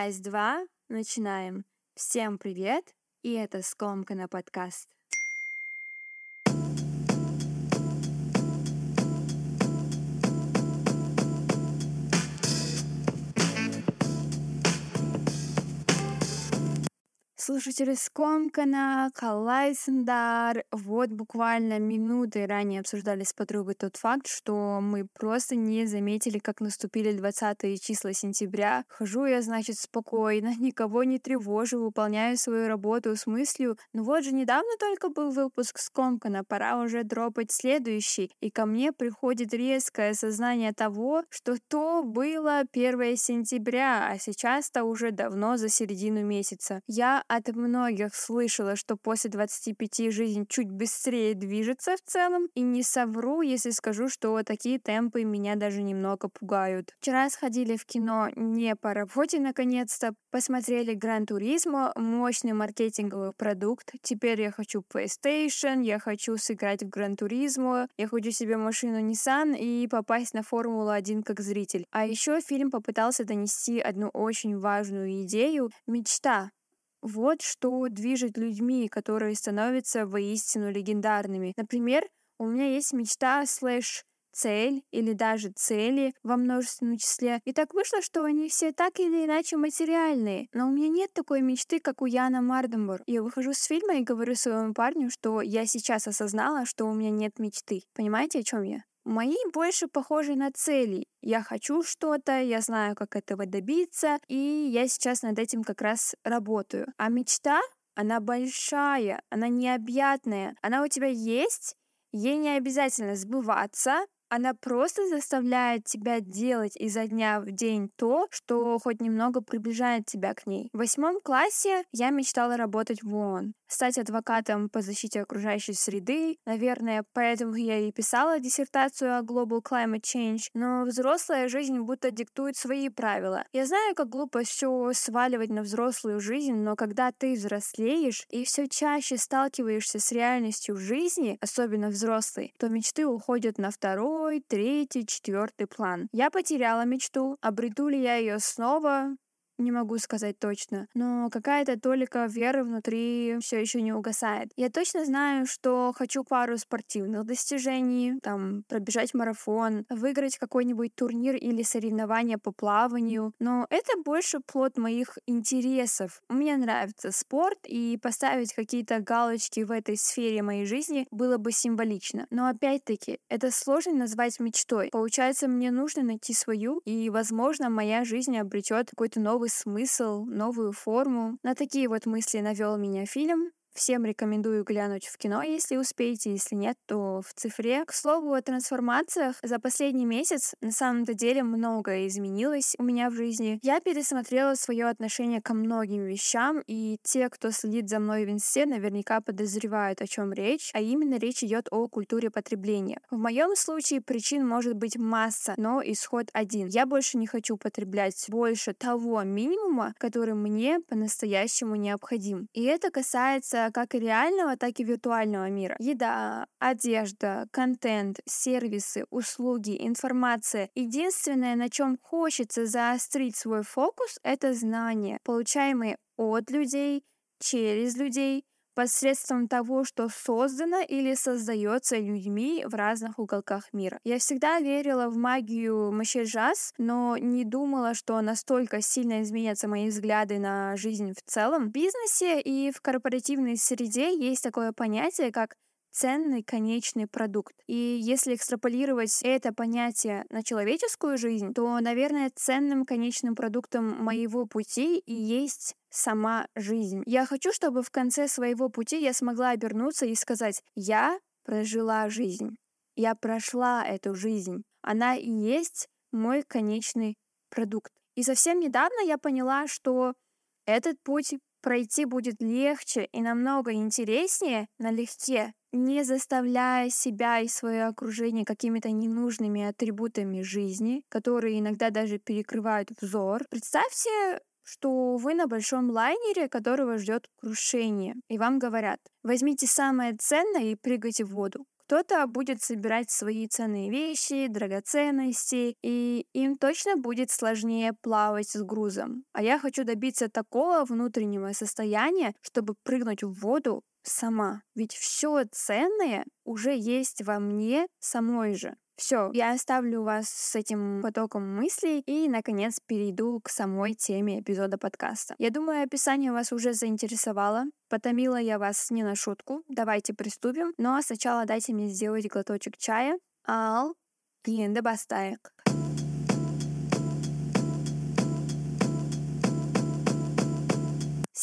Раз, два, начинаем. Всем привет, и это Скомкана подкаст. Слушатели Скомкана, Калайсендар. Вот буквально минуты ранее обсуждали с подругой тот факт, что мы просто не заметили, как наступили 20 числа сентября. Хожу я, значит, спокойно, никого не тревожу, выполняю свою работу с мыслью, ну вот же недавно только был выпуск Скомкана, пора уже дропать следующий. И ко мне приходит резкое осознание того, что то было 1 сентября, а сейчас-то уже давно за середину месяца. Я от многих слышала, что после 25 жизнь чуть быстрее движется в целом, и не совру, если скажу, что такие темпы меня даже немного пугают. Вчера сходили в кино не по работе наконец-то, посмотрели Гран Туризмо, мощный маркетинговый продукт. Теперь я хочу PlayStation, я хочу сыграть в Гран Туризмо, я хочу себе машину Nissan и попасть на Формулу-1 как зритель. А еще фильм попытался донести одну очень важную идею — мечта. Вот что движет людьми, которые становятся воистину легендарными. Например, у меня есть мечта слэш цель или даже цели во множественном числе. И так вышло, что они все так или иначе материальные. Но у меня нет такой мечты, как у Яна Марденбор. Я выхожу с фильма и говорю своему парню, что я сейчас осознала, что у меня нет мечты. Понимаете, о чем я? Мои больше похожи на цели. Я хочу что-то, я знаю, как этого добиться, и я сейчас над этим как раз работаю. А мечта, она большая, она необъятная. Она у тебя есть, ей не обязательно сбываться, она просто заставляет тебя делать изо дня в день то, что хоть немного приближает тебя к ней. В восьмом классе я мечтала работать в ООН стать адвокатом по защите окружающей среды. Наверное, поэтому я и писала диссертацию о Global Climate Change. Но взрослая жизнь будто диктует свои правила. Я знаю, как глупо все сваливать на взрослую жизнь, но когда ты взрослеешь и все чаще сталкиваешься с реальностью жизни, особенно взрослой, то мечты уходят на второй, третий, четвертый план. Я потеряла мечту. Обрету ли я ее снова? Не могу сказать точно, но какая-то толика веры внутри все еще не угасает. Я точно знаю, что хочу пару спортивных достижений, там, пробежать марафон, выиграть какой-нибудь турнир или соревнования по плаванию, но это больше плод моих интересов. Мне нравится спорт, и поставить какие-то галочки в этой сфере моей жизни было бы символично. Но опять-таки, это сложно назвать мечтой. Получается, мне нужно найти свою, и, возможно, моя жизнь обретет какой-то новый новый смысл, новую форму. На такие вот мысли навел меня фильм. Всем рекомендую глянуть в кино, если успеете, если нет, то в цифре. К слову о трансформациях, за последний месяц на самом-то деле многое изменилось у меня в жизни. Я пересмотрела свое отношение ко многим вещам, и те, кто следит за мной в инсте, наверняка подозревают, о чем речь, а именно речь идет о культуре потребления. В моем случае причин может быть масса, но исход один. Я больше не хочу потреблять больше того минимума, который мне по-настоящему необходим. И это касается как и реального, так и виртуального мира. Еда, одежда, контент, сервисы, услуги, информация. Единственное, на чем хочется заострить свой фокус, это знания, получаемые от людей, через людей, посредством того, что создано или создается людьми в разных уголках мира. Я всегда верила в магию Мишель но не думала, что настолько сильно изменятся мои взгляды на жизнь в целом. В бизнесе и в корпоративной среде есть такое понятие, как ценный конечный продукт. И если экстраполировать это понятие на человеческую жизнь, то, наверное, ценным конечным продуктом моего пути и есть сама жизнь. Я хочу, чтобы в конце своего пути я смогла обернуться и сказать, я прожила жизнь, я прошла эту жизнь, она и есть мой конечный продукт. И совсем недавно я поняла, что этот путь пройти будет легче и намного интереснее налегке, не заставляя себя и свое окружение какими-то ненужными атрибутами жизни, которые иногда даже перекрывают взор. Представьте что вы на большом лайнере, которого ждет крушение, и вам говорят, возьмите самое ценное и прыгайте в воду. Кто-то будет собирать свои ценные вещи, драгоценности, и им точно будет сложнее плавать с грузом. А я хочу добиться такого внутреннего состояния, чтобы прыгнуть в воду сама. Ведь все ценное уже есть во мне самой же. Все, я оставлю вас с этим потоком мыслей и, наконец, перейду к самой теме эпизода подкаста. Я думаю, описание вас уже заинтересовало. Потомила я вас не на шутку. Давайте приступим. Но ну, а сначала дайте мне сделать глоточек чая. Ал, енді бастайық.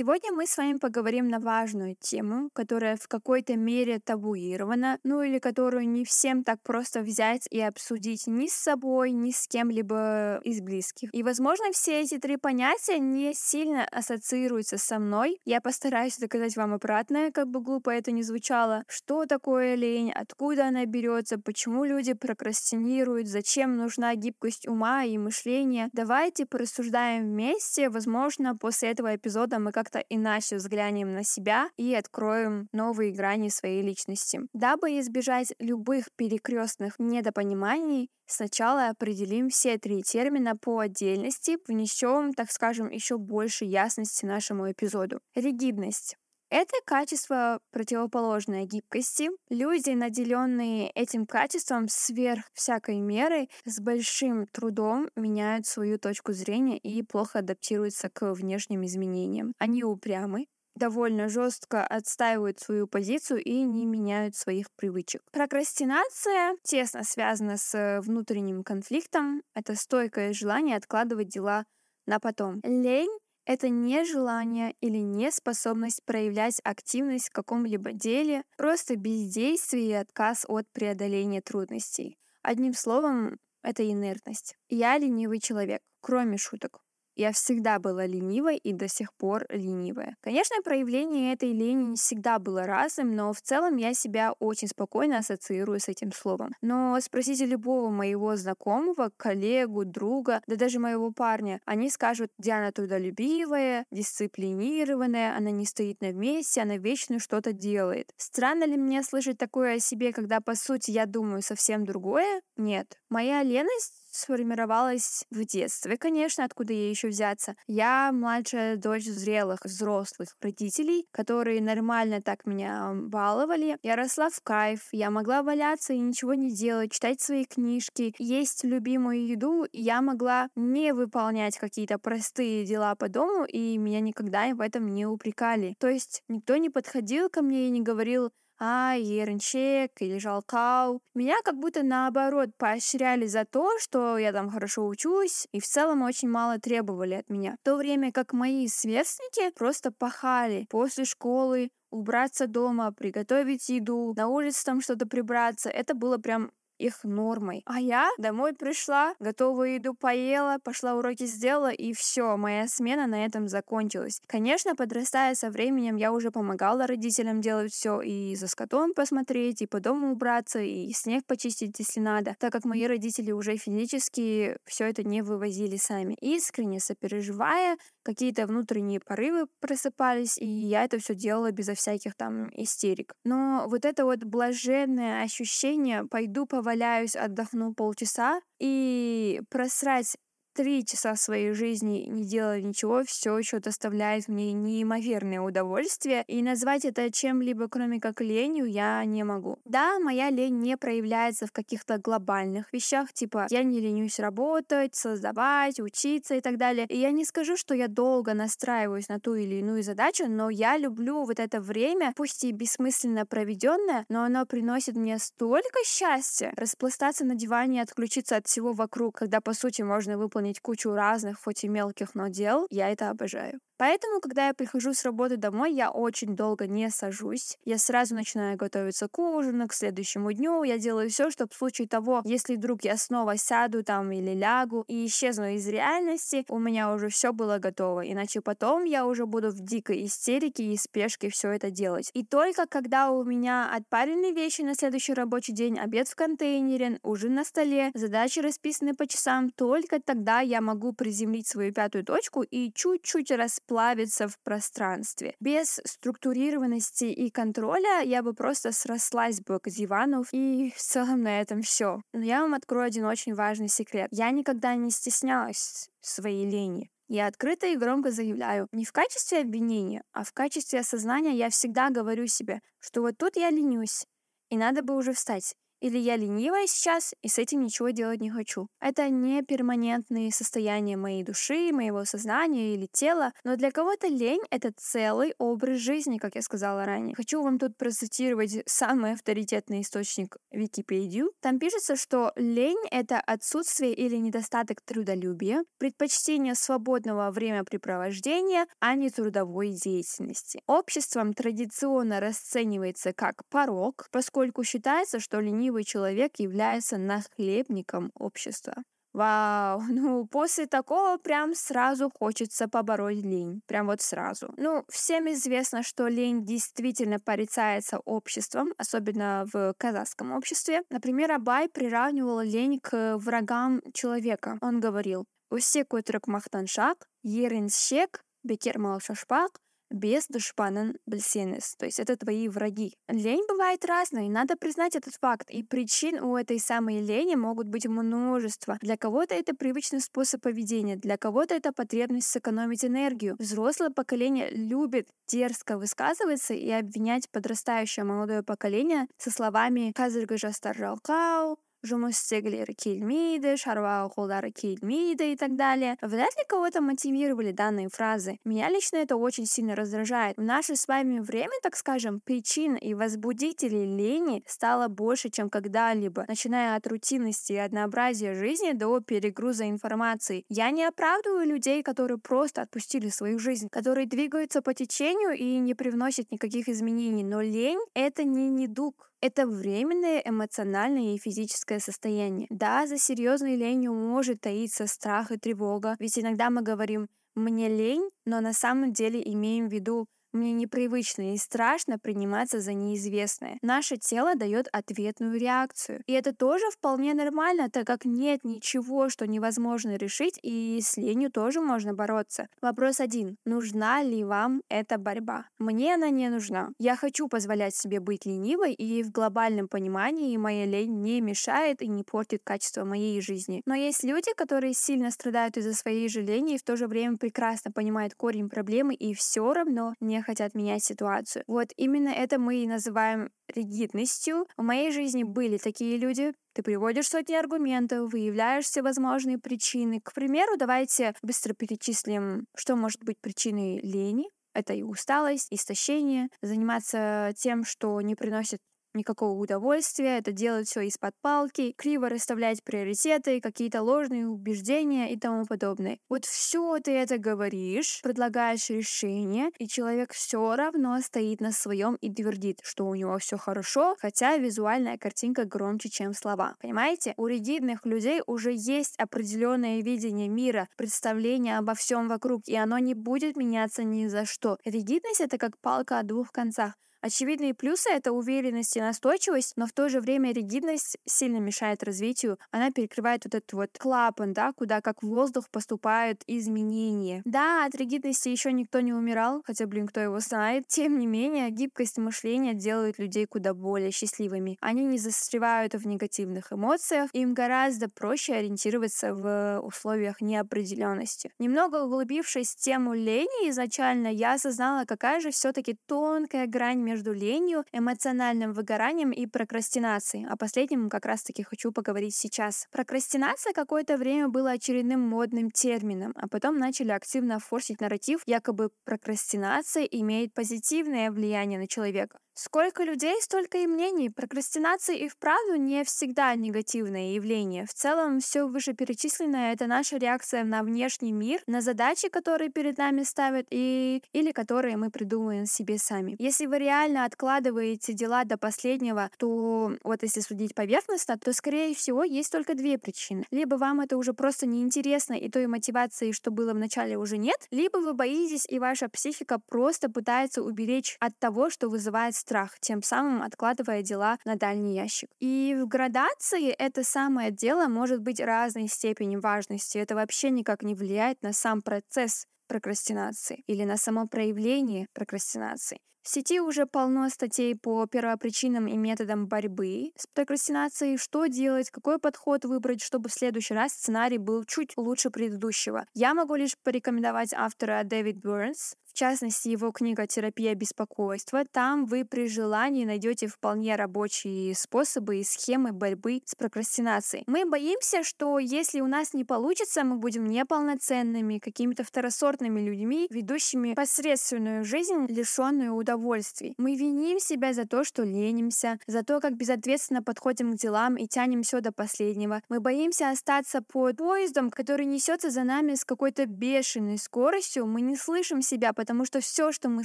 Сегодня мы с вами поговорим на важную тему, которая в какой-то мере табуирована, ну или которую не всем так просто взять и обсудить ни с собой, ни с кем-либо из близких. И, возможно, все эти три понятия не сильно ассоциируются со мной. Я постараюсь доказать вам обратное, как бы глупо это ни звучало. Что такое лень, откуда она берется, почему люди прокрастинируют, зачем нужна гибкость ума и мышления. Давайте порассуждаем вместе. Возможно, после этого эпизода мы как как-то иначе взглянем на себя и откроем новые грани своей личности. Дабы избежать любых перекрестных недопониманий, сначала определим все три термина по отдельности, внесем, так скажем, еще больше ясности нашему эпизоду. Ригидность. Это качество противоположное гибкости. Люди, наделенные этим качеством сверх всякой меры, с большим трудом меняют свою точку зрения и плохо адаптируются к внешним изменениям. Они упрямы, довольно жестко отстаивают свою позицию и не меняют своих привычек. Прокрастинация тесно связана с внутренним конфликтом. Это стойкое желание откладывать дела на потом. Лень это не желание или неспособность проявлять активность в каком-либо деле, просто бездействие и отказ от преодоления трудностей. Одним словом, это инертность. Я ленивый человек, кроме шуток. Я всегда была ленивой и до сих пор ленивая. Конечно, проявление этой лени не всегда было разным, но в целом я себя очень спокойно ассоциирую с этим словом. Но спросите любого моего знакомого, коллегу, друга, да даже моего парня, они скажут, Диана трудолюбивая, дисциплинированная, она не стоит на месте, она вечно что-то делает. Странно ли мне слышать такое о себе, когда по сути я думаю совсем другое? Нет. Моя леность сформировалась в детстве, конечно, откуда ей еще взяться. Я младшая дочь зрелых, взрослых родителей, которые нормально так меня баловали. Я росла в кайф, я могла валяться и ничего не делать, читать свои книжки, есть любимую еду. Я могла не выполнять какие-то простые дела по дому, и меня никогда в этом не упрекали. То есть никто не подходил ко мне и не говорил, а, ернчек или жалкау. Меня как будто наоборот поощряли за то, что я там хорошо учусь, и в целом очень мало требовали от меня. В то время как мои сверстники просто пахали после школы, убраться дома, приготовить еду, на улице там что-то прибраться. Это было прям их нормой. А я домой пришла, готовую еду поела, пошла уроки сделала, и все, моя смена на этом закончилась. Конечно, подрастая со временем, я уже помогала родителям делать все, и за скотом посмотреть, и по дому убраться, и снег почистить, если надо, так как мои родители уже физически все это не вывозили сами. Искренне сопереживая, какие-то внутренние порывы просыпались, и я это все делала безо всяких там истерик. Но вот это вот блаженное ощущение «пойду поваляюсь, отдохну полчаса» и просрать три часа своей жизни не делая ничего, все еще доставляет мне неимоверное удовольствие, и назвать это чем-либо, кроме как ленью, я не могу. Да, моя лень не проявляется в каких-то глобальных вещах, типа я не ленюсь работать, создавать, учиться и так далее. И я не скажу, что я долго настраиваюсь на ту или иную задачу, но я люблю вот это время, пусть и бессмысленно проведенное, но оно приносит мне столько счастья. Распластаться на диване и отключиться от всего вокруг, когда по сути можно выполнить выполнить кучу разных, хоть и мелких, но дел, я это обожаю. Поэтому, когда я прихожу с работы домой, я очень долго не сажусь. Я сразу начинаю готовиться к ужину, к следующему дню. Я делаю все, чтобы в случае того, если вдруг я снова сяду там или лягу и исчезну из реальности, у меня уже все было готово. Иначе потом я уже буду в дикой истерике и спешке все это делать. И только когда у меня отпарены вещи на следующий рабочий день, обед в контейнере, ужин на столе, задачи расписаны по часам, только тогда я могу приземлить свою пятую точку и чуть-чуть распределить расплавиться в пространстве. Без структурированности и контроля я бы просто срослась бы к дивану, и в целом на этом все. Но я вам открою один очень важный секрет. Я никогда не стеснялась своей лени. Я открыто и громко заявляю, не в качестве обвинения, а в качестве осознания я всегда говорю себе, что вот тут я ленюсь, и надо бы уже встать. Или я ленивая сейчас и с этим ничего делать не хочу. Это не перманентные состояния моей души, моего сознания или тела, но для кого-то лень — это целый образ жизни, как я сказала ранее. Хочу вам тут процитировать самый авторитетный источник Википедию. Там пишется, что лень — это отсутствие или недостаток трудолюбия, предпочтение свободного времяпрепровождения, а не трудовой деятельности. Обществом традиционно расценивается как порог, поскольку считается, что ленивый ленивый человек является нахлебником общества. Вау, ну после такого прям сразу хочется побороть лень. Прям вот сразу. Ну, всем известно, что лень действительно порицается обществом, особенно в казахском обществе. Например, Абай приравнивал лень к врагам человека. Он говорил, «Усек өтірік мақтаншақ, еріншек, бекер малшашпақ, без душпанен бельсенес, то есть это твои враги. Лень бывает разной, надо признать этот факт, и причин у этой самой лени могут быть множество. Для кого-то это привычный способ поведения, для кого-то это потребность сэкономить энергию. Взрослое поколение любит дерзко высказываться и обвинять подрастающее молодое поколение со словами «казыргы жастар жалқау», жұмыс істегілері келмейді шаруа қолдары келмейді и так далее вряд ли кого-то мотивировали данные фразы меня лично это очень сильно раздражает в наше с вами время так скажем причин и возбудителей лени стало больше чем когда-либо начиная от рутинности и однообразия жизни до перегруза информации я не оправдываю людей которые просто отпустили свою жизнь которые двигаются по течению и не привносят никаких изменений но лень это не недуг это временное эмоциональное и физическое состояние. Да, за серьезной ленью может таиться страх и тревога, ведь иногда мы говорим «мне лень», но на самом деле имеем в виду мне непривычно и страшно приниматься за неизвестное. Наше тело дает ответную реакцию. И это тоже вполне нормально, так как нет ничего, что невозможно решить, и с ленью тоже можно бороться. Вопрос один. Нужна ли вам эта борьба? Мне она не нужна. Я хочу позволять себе быть ленивой, и в глобальном понимании моя лень не мешает и не портит качество моей жизни. Но есть люди, которые сильно страдают из-за своей же лени и в то же время прекрасно понимают корень проблемы и все равно не хотят менять ситуацию. Вот именно это мы и называем ригидностью. В моей жизни были такие люди, ты приводишь сотни аргументов, выявляешь все возможные причины. К примеру, давайте быстро перечислим, что может быть причиной лени. Это и усталость, истощение, заниматься тем, что не приносит никакого удовольствия, это делать все из-под палки, криво расставлять приоритеты, какие-то ложные убеждения и тому подобное. Вот все ты это говоришь, предлагаешь решение, и человек все равно стоит на своем и твердит, что у него все хорошо, хотя визуальная картинка громче, чем слова. Понимаете? У ригидных людей уже есть определенное видение мира, представление обо всем вокруг, и оно не будет меняться ни за что. Ригидность это как палка о двух концах. Очевидные плюсы — это уверенность и настойчивость, но в то же время ригидность сильно мешает развитию. Она перекрывает вот этот вот клапан, да, куда как воздух поступают изменения. Да, от ригидности еще никто не умирал, хотя, блин, кто его знает. Тем не менее, гибкость мышления делает людей куда более счастливыми. Они не застревают в негативных эмоциях, им гораздо проще ориентироваться в условиях неопределенности. Немного углубившись в тему лени изначально, я осознала, какая же все-таки тонкая грань между ленью, эмоциональным выгоранием и прокрастинацией. О последнем как раз-таки хочу поговорить сейчас. Прокрастинация какое-то время была очередным модным термином, а потом начали активно форсить нарратив, якобы прокрастинация имеет позитивное влияние на человека. Сколько людей, столько и мнений. Прокрастинация и вправду не всегда негативное явление. В целом, все вышеперечисленное — это наша реакция на внешний мир, на задачи, которые перед нами ставят, и... или которые мы придумываем себе сами. Если вы реально откладываете дела до последнего, то вот если судить поверхностно, то, скорее всего, есть только две причины. Либо вам это уже просто неинтересно, и той мотивации, что было в начале, уже нет, либо вы боитесь, и ваша психика просто пытается уберечь от того, что вызывает страх, тем самым откладывая дела на дальний ящик. И в градации это самое дело может быть разной степени важности. Это вообще никак не влияет на сам процесс прокрастинации или на само проявление прокрастинации. В сети уже полно статей по первопричинам и методам борьбы с прокрастинацией, что делать, какой подход выбрать, чтобы в следующий раз сценарий был чуть лучше предыдущего. Я могу лишь порекомендовать автора Дэвид Бернс, в частности, его книга «Терапия беспокойства». Там вы при желании найдете вполне рабочие способы и схемы борьбы с прокрастинацией. Мы боимся, что если у нас не получится, мы будем неполноценными, какими-то второсортными людьми, ведущими посредственную жизнь, лишенную удовольствий. Мы виним себя за то, что ленимся, за то, как безответственно подходим к делам и тянем все до последнего. Мы боимся остаться под поездом, который несется за нами с какой-то бешеной скоростью. Мы не слышим себя, потому что все, что мы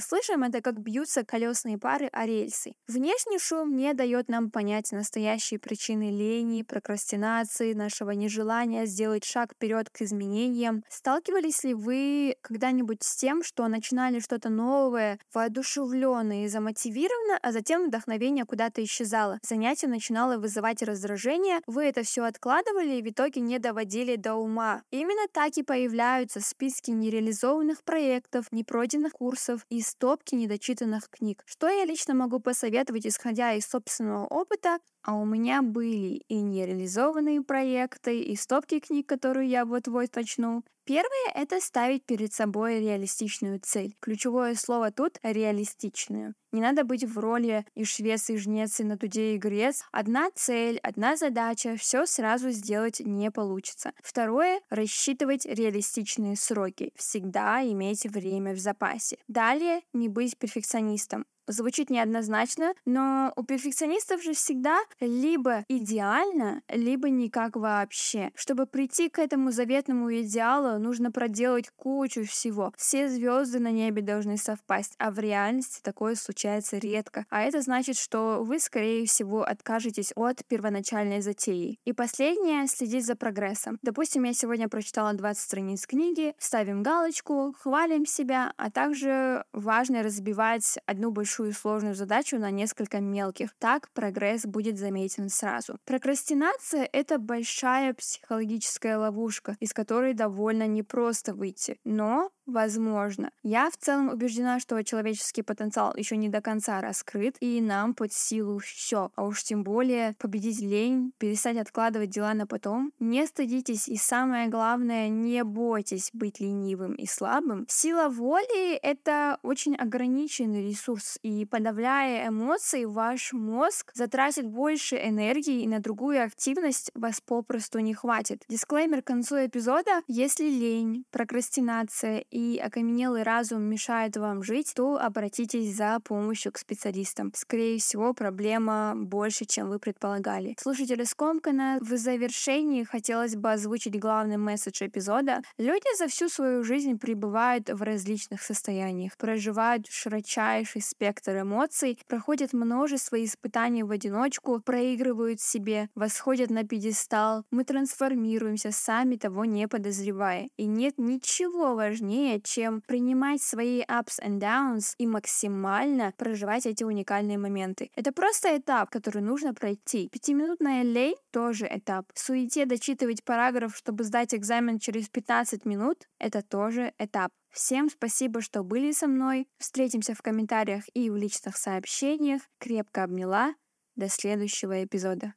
слышим, это как бьются колесные пары о рельсы. Внешний шум не дает нам понять настоящие причины лени, прокрастинации, нашего нежелания сделать шаг вперед к изменениям. Сталкивались ли вы когда-нибудь с тем, что начинали что-то новое, воодушевленно и замотивированно, а затем вдохновение куда-то исчезало? Занятие начинало вызывать раздражение, вы это все откладывали и в итоге не доводили до ума. Именно так и появляются списки нереализованных проектов, непройденных пройденных курсов и стопки недочитанных книг. Что я лично могу посоветовать, исходя из собственного опыта? А у меня были и нереализованные проекты, и стопки книг, которые я вот-вот начну. Первое — это ставить перед собой реалистичную цель. Ключевое слово тут — реалистичную. Не надо быть в роли и швец, и жнец, и на туде, и грец. Одна цель, одна задача, все сразу сделать не получится. Второе — рассчитывать реалистичные сроки. Всегда имейте время в запасе. Далее — не быть перфекционистом звучит неоднозначно, но у перфекционистов же всегда либо идеально, либо никак вообще. Чтобы прийти к этому заветному идеалу, нужно проделать кучу всего. Все звезды на небе должны совпасть, а в реальности такое случается редко. А это значит, что вы, скорее всего, откажетесь от первоначальной затеи. И последнее — следить за прогрессом. Допустим, я сегодня прочитала 20 страниц книги, ставим галочку, хвалим себя, а также важно разбивать одну большую большую сложную задачу на несколько мелких. Так прогресс будет заметен сразу. Прокрастинация — это большая психологическая ловушка, из которой довольно непросто выйти. Но Возможно. Я в целом убеждена, что человеческий потенциал еще не до конца раскрыт, и нам под силу все. А уж тем более победить лень, перестать откладывать дела на потом. Не стыдитесь, и самое главное, не бойтесь быть ленивым и слабым. Сила воли — это очень ограниченный ресурс, и подавляя эмоции, ваш мозг затратит больше энергии, и на другую активность вас попросту не хватит. Дисклеймер к концу эпизода. Если лень, прокрастинация и окаменелый разум мешает вам жить, то обратитесь за помощью к специалистам. Скорее всего, проблема больше, чем вы предполагали. Слушатели Скомкана, в завершении хотелось бы озвучить главный месседж эпизода. Люди за всю свою жизнь пребывают в различных состояниях, проживают широчайший спектр эмоций, проходят множество испытаний в одиночку, проигрывают себе, восходят на пьедестал. Мы трансформируемся, сами того не подозревая. И нет ничего важнее, важнее, чем принимать свои ups and downs и максимально проживать эти уникальные моменты. Это просто этап, который нужно пройти. Пятиминутная лень — тоже этап. В суете дочитывать параграф, чтобы сдать экзамен через 15 минут — это тоже этап. Всем спасибо, что были со мной. Встретимся в комментариях и в личных сообщениях. Крепко обняла. До следующего эпизода.